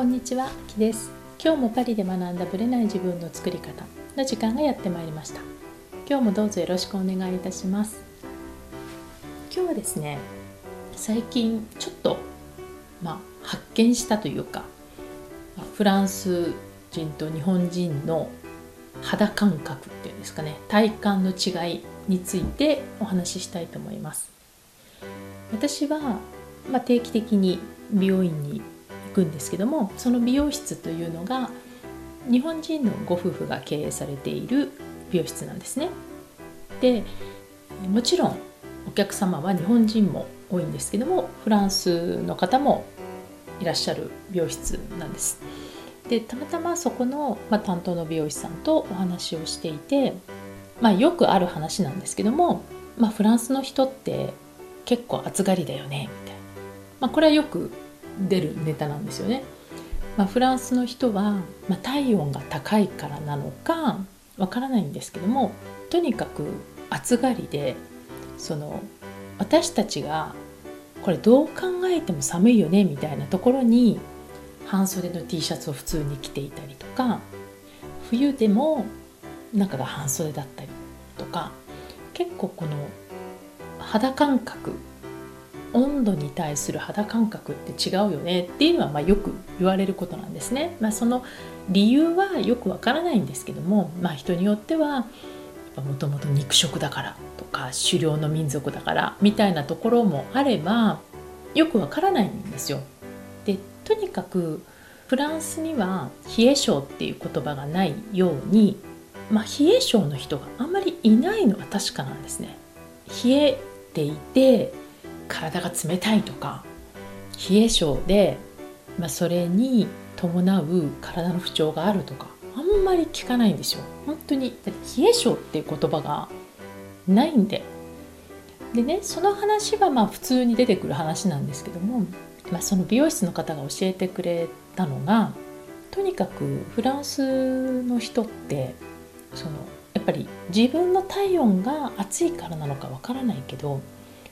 こんにちは、きです。今日もパリで学んだブレない自分の作り方の時間がやってまいりました。今日もどうぞよろしくお願いいたします。今日はですね最近ちょっとまあ発見したというかフランス人と日本人の肌感覚っていうんですかね体感の違いについてお話ししたいと思います。私は、まあ、定期的に美容院にくんですけどもその美容室というのが日本人のご夫婦が経営されている美容室なんですね。でもちろんお客様は日本人も多いんですけどもフランスの方もいらっしゃる美容室なんです。でたまたまそこの、まあ、担当の美容師さんとお話をしていて、まあ、よくある話なんですけども、まあ、フランスの人って結構暑がりだよねみたいな、まあ、これはよく出るネタなんですよね。まあ、フランスの人は、まあ、体温が高いからなのかわからないんですけどもとにかく暑がりでその私たちがこれどう考えても寒いよねみたいなところに半袖の T シャツを普通に着ていたりとか冬でも中が半袖だったりとか結構この肌感覚温度に対する肌感覚って違うよねっていうのはまあよく言われることなんですね。まあ、その理由はよくわからないんですけども、まあ、人によってはもともと肉食だからとか狩猟の民族だからみたいなところもあればよくわからないんですよ。でとにかくフランスには冷え性っていう言葉がないように、まあ、冷え性の人があんまりいないのは確かなんですね。冷えていて体が冷たいとか冷え性で、まあ、それに伴う体の不調があるとかあんまり聞かないんですよ。本当に冷え性っていう言葉がないんで。でねその話はまあ普通に出てくる話なんですけども、まあ、その美容室の方が教えてくれたのがとにかくフランスの人ってそのやっぱり自分の体温が暑いからなのかわからないけど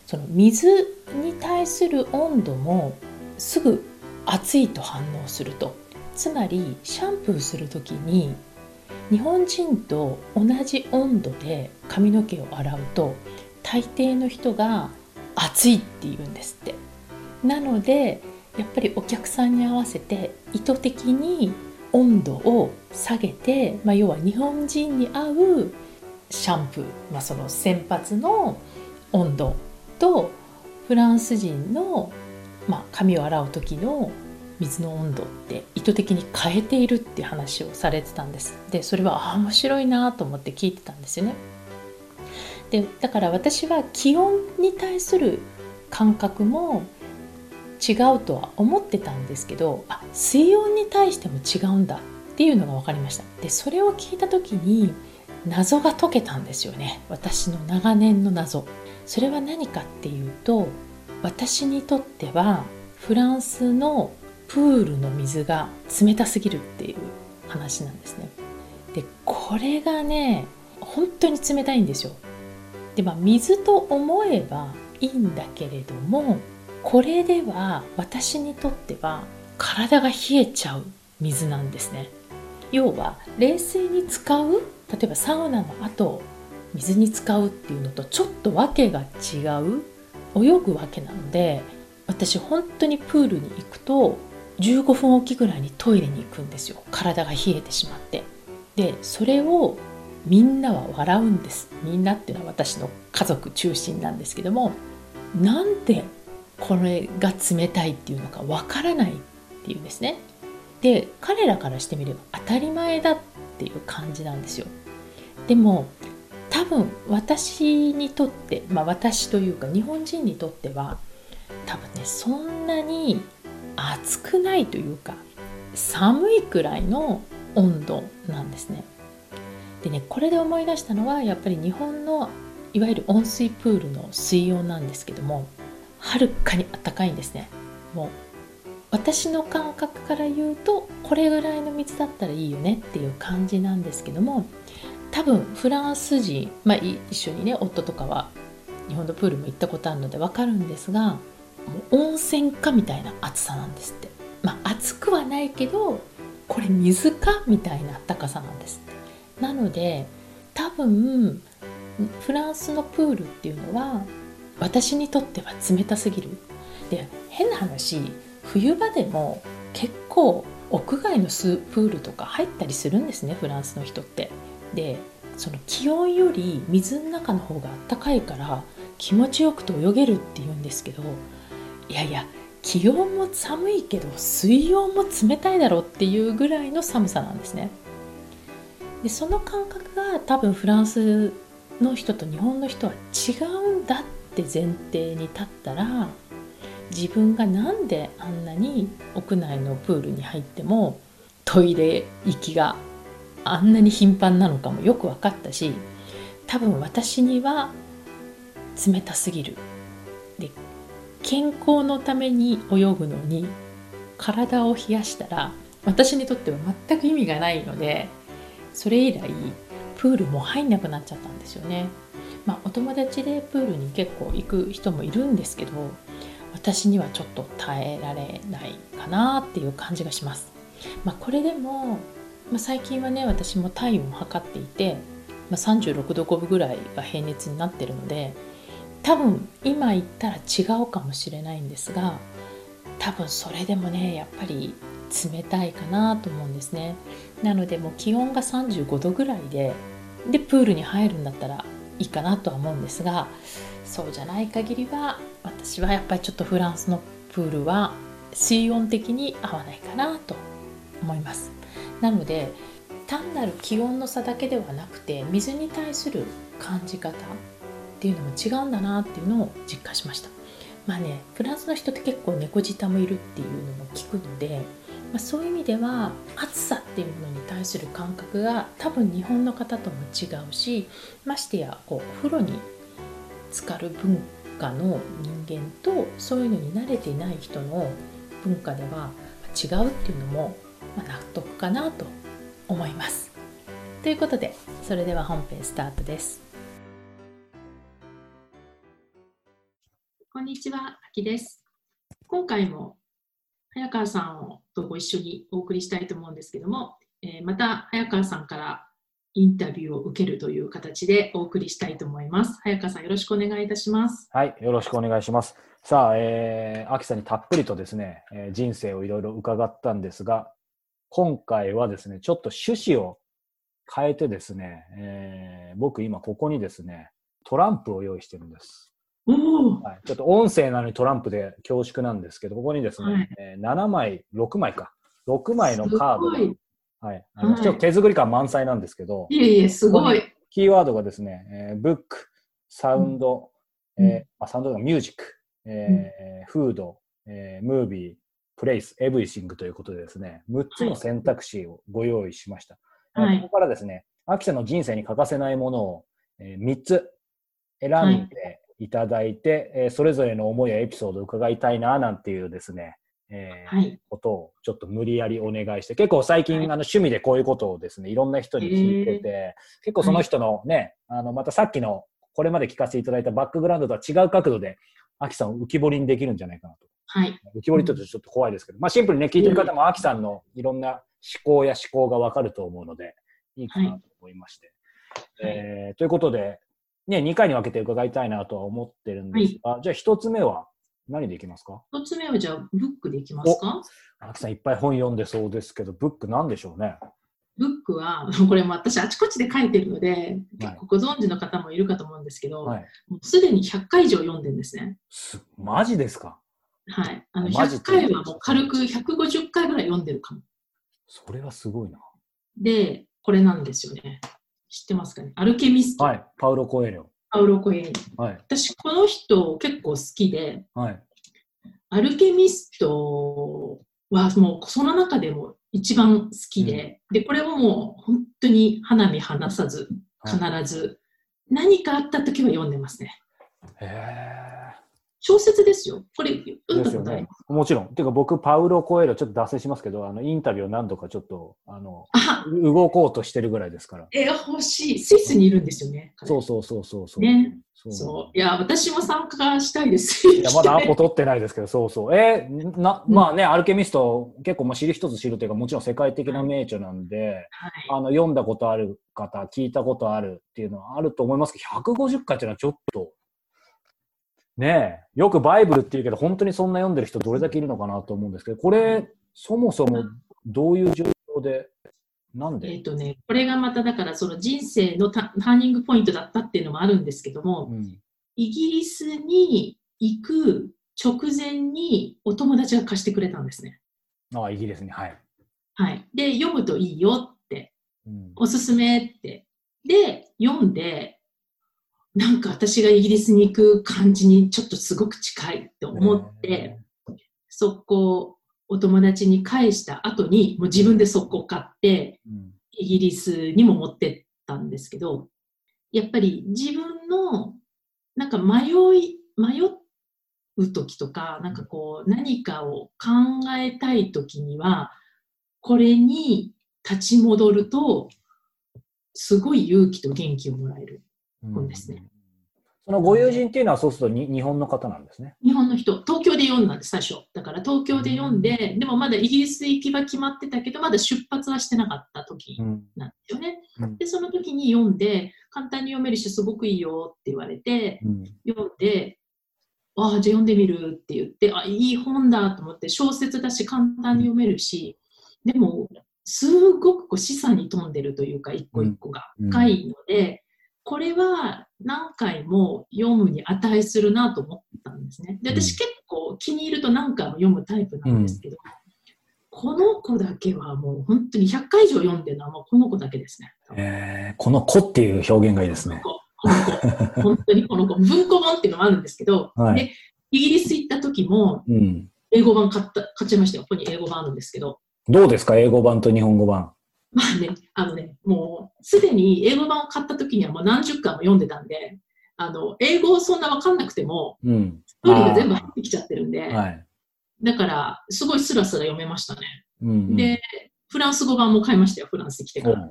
その水に対する温度もすぐ熱いと反応すると。つまりシャンプーする時に日本人と同じ温度で髪の毛を洗うと大抵の人が熱いって言うんですって。なのでやっぱりお客さんに合わせて意図的に温度を下げて、まあ、要は日本人に合うシャンプー、まあ、その洗髪の温度とフランス人の、まあ、髪を洗う時の水の温度って意図的に変えているって話をされてたんです。でそれはあ面白いなと思って聞いてたんですよね。でだから私は気温に対する感覚も違うとは思ってたんですけどあ水温に対しても違うんだっていうのが分かりました。でそれを聞いた時に謎が解けたんですよね。私の長年の謎。それは何かっていうと私にとってはフランスのプールの水が冷たすぎるっていう話なんですね。でこれがね本当に冷たいんですよ。でまあ水と思えばいいんだけれどもこれでは私にとっては体が冷えちゃう水なんですね。要は冷水に使う例えばサウナの後水に使うっていうのとちょっと訳が違う泳ぐわけなので私本当にプールに行くと15分おきぐらいにトイレに行くんですよ。体が冷えてしまって。でそれをみんなは笑うんです。みんなっていうのは私の家族中心なんですけどもなんでこれが冷たいっていうのかわからないっていうんですね。で彼らからしてみれば当たり前だっていう感じなんですよでも多分私にとって、まあ、私というか日本人にとっては多分ねそんなに暑くないというか寒いくらいの温度なんですね。でねこれで思い出したのはやっぱり日本のいわゆる温水プールの水温なんですけどもはるかに暖かいんですね。もう私の感覚から言うとこれぐらいの水だったらいいよねっていう感じなんですけども多分フランス人、まあ、一緒にね夫とかは日本のプールも行ったことあるので分かるんですがもう温泉かみたいな暑さなんですって。まあ、暑くはないけどこれ水かみたいなあったかさなんですってなので多分フランスのプールっていうのは私にとっては冷たすぎるで変な話冬場でも結構屋外のスプールとか入ったりするんですねフランスの人って。でその気温より水の中の方があったかいから気持ちよくと泳げるっていうんですけどいやいや気温も寒いけど水温も冷たいだろうっていうぐらいの寒さなんですね。でその感覚が多分フランスの人と日本の人は違うんだって前提に立ったら自分が何であんなに屋内のプールに入ってもトイレ行きがあんなに頻繁なのかもよく分かったし多分私には冷たすぎるで健康のために泳ぐのに体を冷やしたら私にとっては全く意味がないのでそれ以来プールも入んなくなっちゃったんですよね。まあ、お友達でプールに結構行く人もいるんですけど私にはちょっと耐えられないかなっていう感じがします。まあ、これでもまあ、最近はね私も体温を測っていて、まあ、36度5分ぐらいが平熱になってるので多分今言ったら違うかもしれないんですが多分それでもねやっぱり冷たいかなと思うんですねなのでもう気温が35度ぐらいででプールに入るんだったらいいかなとは思うんですがそうじゃない限りは私はやっぱりちょっとフランスのプールは水温的に合わないかなと思います。なので単なる気温の差だけではなくて水に対する感じ方っていうのも違うんだなっていうのを実感しました。まあねフランスの人って結構猫舌もいるっていうのも聞くので、まあ、そういう意味では暑さっていうものに対する感覚が多分日本の方とも違うしましてやこうお風呂に浸かる文化の人間とそういうのに慣れていない人の文化では違うっていうのも納得かなと思います。ということでそれでは本編スタートです。こんにちは、あきです。今回も早川さんとご一緒にお送りしたいと思うんですけども、えー、また早川さんからインタビューを受けるという形でお送りしたいと思います。早川さん、よろしくお願いいたします。はい、よろしくお願いします。さあ、えー、秋さんにたっぷりとですね、えー、人生をいろいろ伺ったんですが、今回はですね、ちょっと趣旨を変えてですね、えー、僕今ここにですね、トランプを用意してるんです。はい、ちょっと音声なのにトランプで恐縮なんですけど、ここにですね、はい、えー、7枚、6枚か。6枚のカードが、はい。あの、はい、ちょっと手作り感満載なんですけど、いえいえ、すごい。キーワードがですね、えー、ブック、サウンド、うん、えー、まあ、サウンドがミュージック、えー、フード、えー、ムービー、プレイス、エブリシングということでですね、6つの選択肢をご用意しました。はい、ここからですね、秋さんの人生に欠かせないものを、えー、3つ選んでいただいて、はい、えー、それぞれの思いやエピソードを伺いたいな、なんていうですね、えー、はい、ことをちょっと無理やりお願いして、結構最近、あの趣味でこういうことをですね、いろんな人に聞いてて、結構その人のね、あの、またさっきのこれまで聞かせていただいたバックグラウンドとは違う角度で、秋さんを浮き彫りにできるんじゃないかなと。はい。浮き彫りとちょっと怖いですけど、まあシンプルにね、聞いてる方も、アキさんのいろんな思考や思考がわかると思うので、いいかなと思いまして。はい、えー、ということで、ね、2回に分けて伺いたいなとは思ってるんですが、はい、じゃあ1つ目は何でいきますか ?1 つ目はじゃあ、ブックでいきますか？アキさんいっぱい本読んでそうですけど、ブックなんでしょうね。ブックは、これも私あちこちで書いてるので、結構ご存知の方もいるかと思うんですけど、はい、もうすでに100回以上読んでるんですね。マジですか？はい。あの100回はもう軽く150回ぐらい読んでるかも。それはすごいな。で、これなんですよね。知ってますかね？アルケミスト。はい。パウロ・コエリョ。パウロ・コエリョ。はい。私、この人結構好きで、はい。アルケミストはもうその中でも一番好きで、うん、で、これをもう本当に花見離さず、必ず、何かあった時は読んでますね。へ小説ですよ。これ、読んだことありねます。。もちろん。ていうか僕、パウロ・コエロ、ちょっと脱線しますけど、あの、インタビューを何度かちょっと、あの、あ、動こうとしてるぐらいですから。え、欲しい。スイスにいるんですよね。彼そうそうそうそうそう。ねそうそう。いや、私も参加したいです。いやまだアポ取ってないですけど、そうそう。えーな、まあね、アルケミスト、結構まあ知る一つ知るというか、もちろん世界的な名著なんで、はい。あの、読んだことある方、聞いたことあるっていうのはあると思いますけど、150回っていうのはちょっと、ねえ、よくバイブルっていうけど、本当にそんな読んでる人どれだけいるのかなと思うんですけど、これ、そもそもどういう状況で、なんえでっ、とね、これがまただからその人生のタターニングポイントだったっていうのもあるんですけども、うん。イギリスに行く直前にお友達が貸してくれたんですね。ああ、イギリスに、はい。はい。で、読むといいよって、うん。おすすめって。で、読んで、なんか私がイギリスに行く感じにちょっとすごく近いって思って、速攻お友達に返した後に、もう自分で速攻買って、うん、イギリスにも持ってったんですけど、やっぱり自分のなんか迷い、迷う時とか、なんかこう何かを考えたい時には、これに立ち戻ると、すごい勇気と元気をもらえる。本ですね。そのご友人っていうのは、そうするとに日本の方なんですね。日本の人、東京で読んだんです、最初。だから東京で読んで、でもまだイギリス行きは決まってたけど、まだ出発はしてなかった時うん。なんですよね。うんで、その時に読んで、簡単に読めるし、すごくいいよって言われて、うん。読んで、ああ、じゃあ読んでみるって言って、あ、いい本だと思って、小説だし、簡単に読めるし、でも、すごくこう示唆に富んでるというか、一個一個がうん深いので、これは何回も読むに値するなと思ったんですね。で、うん私結構気に入ると何回も読むタイプなんですけど、この子だけはもう本当に100回以上読んでるのはもうこの子だけですね。えー、この子っていう表現がいいですね。この子、本当に この子、文庫本っていうのもあるんですけど、はいでイギリス行った時もうん。英語版買った買っちゃいましたよ。ここに英語版あるんですけど、どうですか？英語版と日本語版。まあね、あのね、もうすでに英語版を買った時にはもう何十回も読んでたんで、あの英語そんな分かんなくても、うん。ストーリーが全部入ってきちゃってるんで、はい。だからすごいスラスラ読めましたね。うん、うん。で、フランス語版も買いましたよ、フランス来てから。うん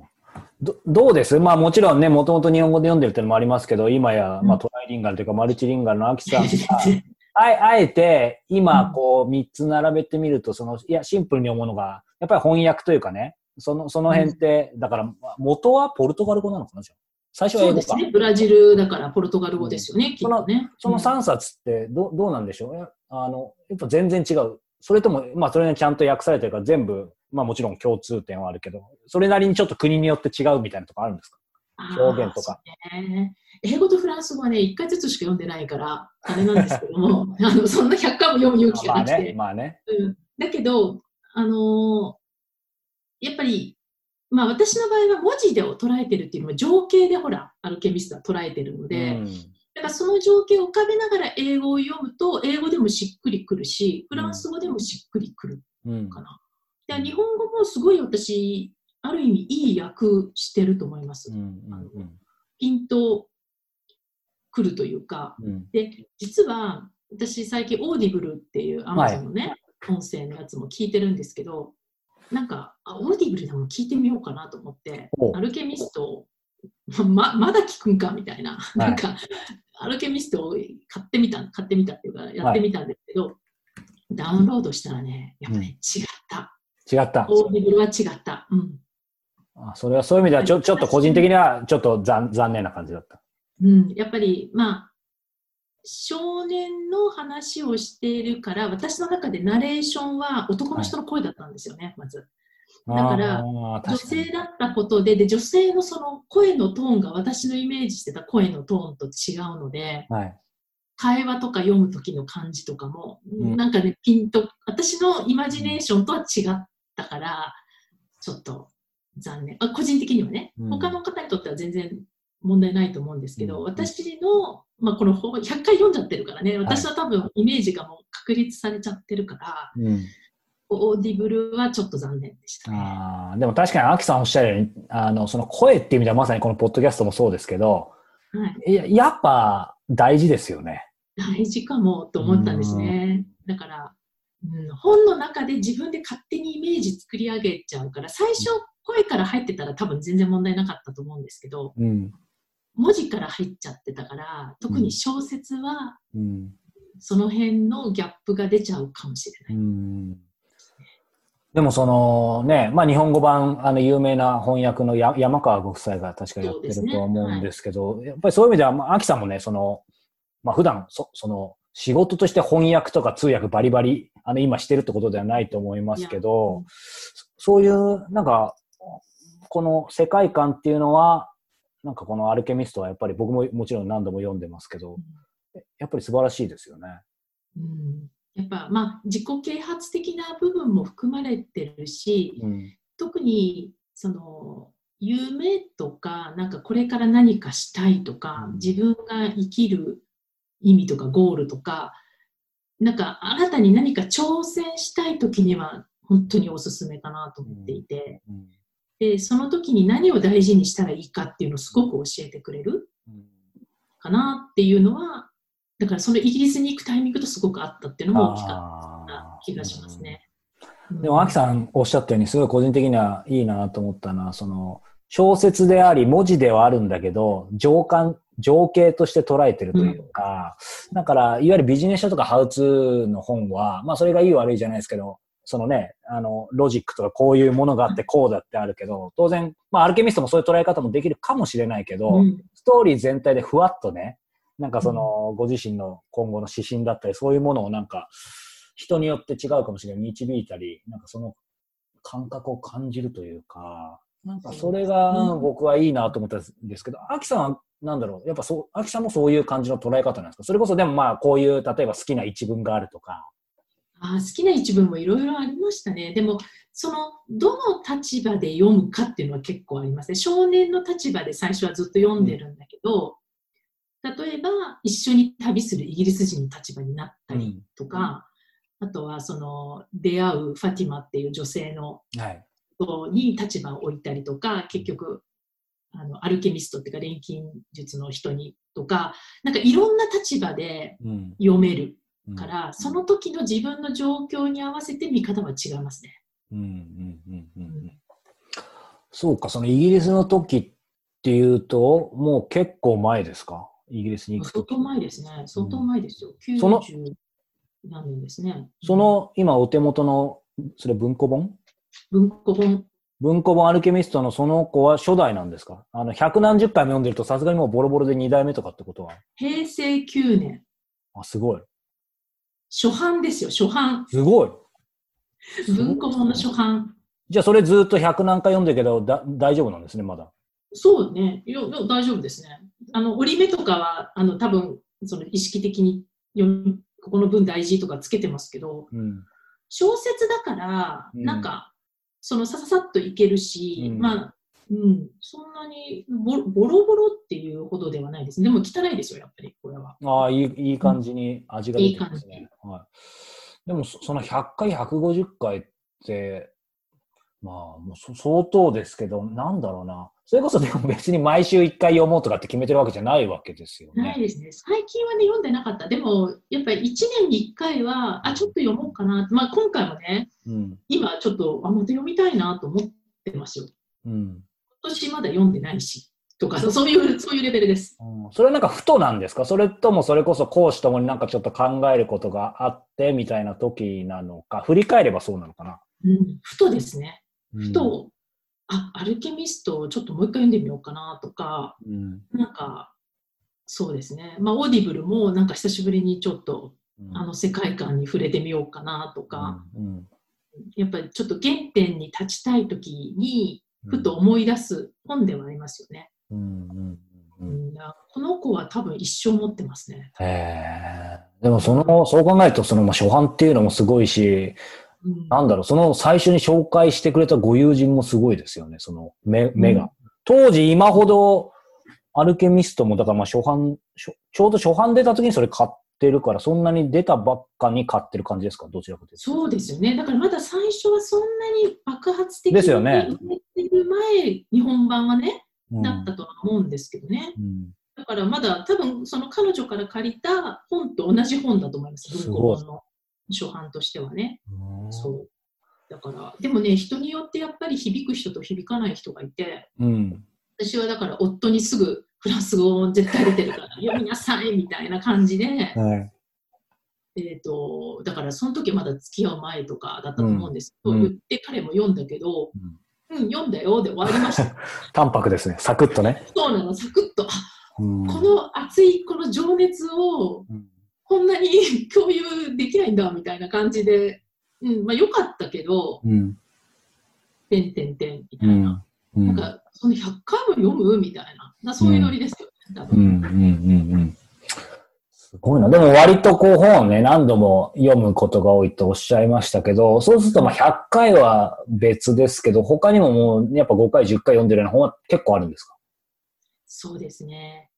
どどうです？まあもちろんね、もともと日本語で読んでるっていうのもありますけど、今や、うんまあトライリンガルというかマルチリンガルのアキさんが、あえあえて今こう3つ並べてみると、その、いや、シンプルに思うのが、やっぱり翻訳というかね、その、その辺って、だから元はポルトガル語なのかなじゃあ？最初は英語か。そうですね、ブラジルだからポルトガル語ですよね、きっとね。その3冊ってどどうなんでしょう？ねあの、やっぱ全然違う。それとも、まあそれにちゃんと訳されてるから全部、まあもちろん共通点はあるけど、それなりにちょっと国によって違うみたいなとこあるんですか？表現とかね英語とフランス語はね、1回ずつしか読んでないから、あれなんですけども、あのそんな100回も読む勇気がまあなくて。ね、まあね。うん、だけど、あのーやっぱり、まあ私の場合は文字でを捉えてるっていうのは情景でほら、アルケミストは捉えてるので、うん。だからその情景を浮かべながら英語を読むと、英語でもしっくりくるし、フランス語でもしっくりくるうん。かな。で日本語もすごい私、ある意味いい訳してると思います。うんうんピンとくるというか、うん。で、実は私最近オーディブルっていうアマゾンのね、音声のやつも聞いてるんですけど、なんか、あオーディブルでも聞いてみようかなと思ってお、アルケミストを、ま、まだ聞くんかみたいな、なんか、アルケミストを買ってみた、買ってみたっていうか、やってみたんですけど、ダウンロードしたらね、やっぱり違った。違った。オーディブルは違った。うん。あそれはそういう意味ではちょ、ちょっと個人的にはちょっと残残念な感じだった。うん、やっぱり、まあ、少年の話をしているから、私の中でナレーションは男の人の声だったんですよね、まず。だから女性だったことでで、女性のその声のトーンが私のイメージしてた声のトーンと違うので、はい。会話とか読む時の感じとかも、うんなんかね、ピンと、私のイマジネーションとは違ったから、ちょっと残念。あ個人的にはね、うん他の方にとっては全然問題ないと思うんですけど、うん私の、まあ、この本100回読んじゃってるからね、私は多分イメージがもう確立されちゃってるから、うん。オーディブルはちょっと残念でしたね。あーでも確かに、アキさんおっしゃるように、あの、その声っていう意味ではまさにこのポッドキャストもそうですけど、はい、いややっぱ大事ですよね。大事かもと思ったんですね。だから、うん、本の中で自分で勝手にイメージ作り上げちゃうから、最初声から入ってたら多分全然問題なかったと思うんですけど、うん。文字から入っちゃってたから、特に小説はうん。その辺のギャップが出ちゃうかもしれうない。んでもそのね、まあ日本語版、あの有名な翻訳のや山川ご夫妻が確かやってるとは思うんですけど、やっぱりそういう意味では、まあ、秋さんもね、その、まあ普段、そその、仕事として翻訳とか通訳バリバリ、あの今してるってことではないと思いますけど、そういう、なんか、この世界観っていうのは、なんかこのアルケミストはやっぱり僕ももちろん何度も読んでますけど、やっぱり素晴らしいですよね。うん。やっぱまあ自己啓発的な部分も含まれてるし、うん。特にその夢とかなんかこれから何かしたいとかうん。自分が生きる意味とかゴールとかなんか新たに何か挑戦したい時には本当におすすめかなと思っていて。うんでその時に何を大事にしたらいいかっていうのをすごく教えてくれるうんかなっていうのはだからそのイギリスに行くタイミングとすごくあったっていうのも大きかった気がしますね。うんでも、アキさんおっしゃったように、すごい個人的にはいいなと思ったのは、その、小説であり、文字ではあるんだけど、情感、情景として捉えてるというか、だから、いわゆるビジネス書とかハウツーの本は、まあ、それがいい悪いじゃないですけど、そのね、あの、ロジックとかこういうものがあって、こうだってあるけど、当然、まあ、アルケミストもそういう捉え方もできるかもしれないけど、うん。ストーリー全体でふわっとね、なんかその、ご自身の今後の指針だったり、そういうものをなんか、人によって違うかもしれない。導いたり、なんかその感覚を感じるというか、なんかそれがうん。僕はいいなと思ったんですけど、アキさんはなんだろう、やっぱそう、アキさんもそういう感じの捉え方なんですか？それこそでもまあこういう、例えば好きな一文があるとか。あー好きな一文もいろいろありましたね。でも、その、どの立場で読むかっていうのは結構ありますね。少年の立場で最初はずっと読んでるんだけど、例えば、一緒に旅するイギリス人の立場になったりとか、あとは、その、出会うファティマっていう女性のはい。人に立場を置いたりとか、結局、あの、アルケミストっていうか錬金術の人にとか、なんかいろんな立場でうん。読めるうんから、その時の自分の状況に合わせて見方は違いますね。うんうんうんうんうんそうか、そのイギリスの時っていうと、もう結構前ですか？イギリスに行く時相当前ですね。相当前ですよ。その90何年ですね。その今お手元の、それ文庫本？文庫本、文庫本アルケミストのその子は初代なんですか？あの、百何十回も読んでるとさすがにもうボロボロで二代目とかってことは？平成9年、あ、すごい。初版ですよ、初版。すごい。文庫本の初版。じゃあそれずっと百何回読んでるけどだ大丈夫なんですね、まだ。そうね。いや、いや大丈夫ですね。あの、折り目とかは、あの、多分、その意識的に読み、ここの文大事とかつけてますけど、うん。小説だから、うんなんか、そのさささっといけるし、うんまあ、うん、そんなにボボロボロっていうほどではないです。でも汚いですよ、やっぱり、これは。ああ、いいいい感じに味が出てますいいね。はい、でもそ、その100回、150回って、まあ、もうそ相当ですけど、なんだろうな。それこそでも別に毎週1回読もうとかって決めてるわけじゃないわけですよね。ないですね。最近はね、読んでなかった。でも、やっぱり1年に1回は、あ、ちょっと読もうかな。まあ、今回もね、うん。今ちょっと、あ、また読みたいなと思ってますよ。うん。今年まだ読んでないし、とか、そういう、そういうレベルです。うんそれはなんかふとなんですか？それともそれこそ公私ともになんかちょっと考えることがあってみたいな時なのか、振り返ればそうなのかな？うん、ふとですね。うんふと、あ、アルケミストをちょっともう一回読んでみようかなとか、うん。なんか、そうですね。まあ、オーディブルもなんか久しぶりにちょっと、うんあの世界観に触れてみようかなとか、うんやっぱりちょっと原点に立ちたい時に、うんふと思い出す本ではありますよね。うんうんううんん、この子は多分一生持ってますね。へえ。でもその、そう考えると、その、まあ、初版っていうのもすごいし、うんなんだろう、その最初に紹介してくれたご友人もすごいですよね、その目目が。うん当時今ほど、アルケミストも、だからまあ初版、ちょうど初版出た時にそれ買ってるから、そんなに出たばっかに買ってる感じですか？どちらかというと。そうですよね。だからまだ最初はそんなに爆発的にですよねてる前、日本版はね、うんだったとは思うんですけどね。うんやっからまだ多分その彼女から借りた本と同じ本だと思います。文庫本の初版としてはね。そう。だから、でもね、人によってやっぱり響く人と響かない人がいて、うん。私はだから夫にすぐフランス語絶対出てるから読みなさいみたいな感じで、はい。えっ、と、だからその時まだ付き合う前とかだったと思うんですけど、うん言って彼も読んだけど、うん、読んだよで終わりました。淡白ですね。サクッとね。そうなの、サクッと、あうんこの熱いこの情熱をうんこんなに共有できないんだみたいな感じで、うん、まあ良かったけど、うん。てんてんてんみたういな。ん。うん。なんか、その100回も読むみたいな。なそういうノリですよね。うん。うん。うん。うん。すごいな。でも割とこう本をね、何度も読むことが多いとおっしゃいましたけど、そうするとまあ100回は別ですけど、他にももうやっぱ5回、10回読んでるような本は結構あるんですか？そうですね。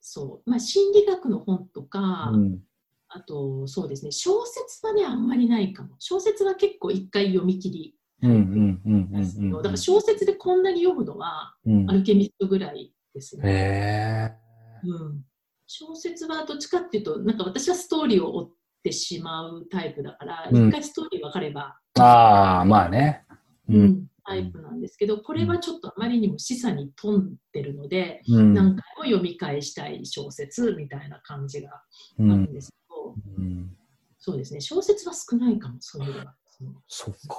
そう。まあ、心理学の本とか、うん。あと、そうですね、小説はね、あんまりないかも。小説は結構一回読み切りうん。うん。うん。なんですけど、うん。だから小説でこんなに読むのは、うんア。ルケミストぐらいですね。へうん。小説はどっちかっていうと、なんか私はストーリーを追ってしまうタイプだから、うん一回ストーリー分かれば、ー。ああ、まあね。う。うんんタイプなんですけど、これはちょっとあまりにも示唆に富んでるので、うん。何回も読み返したい小説みたいな感じがあうん。るんですけど、うん。そうですね、小説は少ないかも、そういうのは。うんそっか。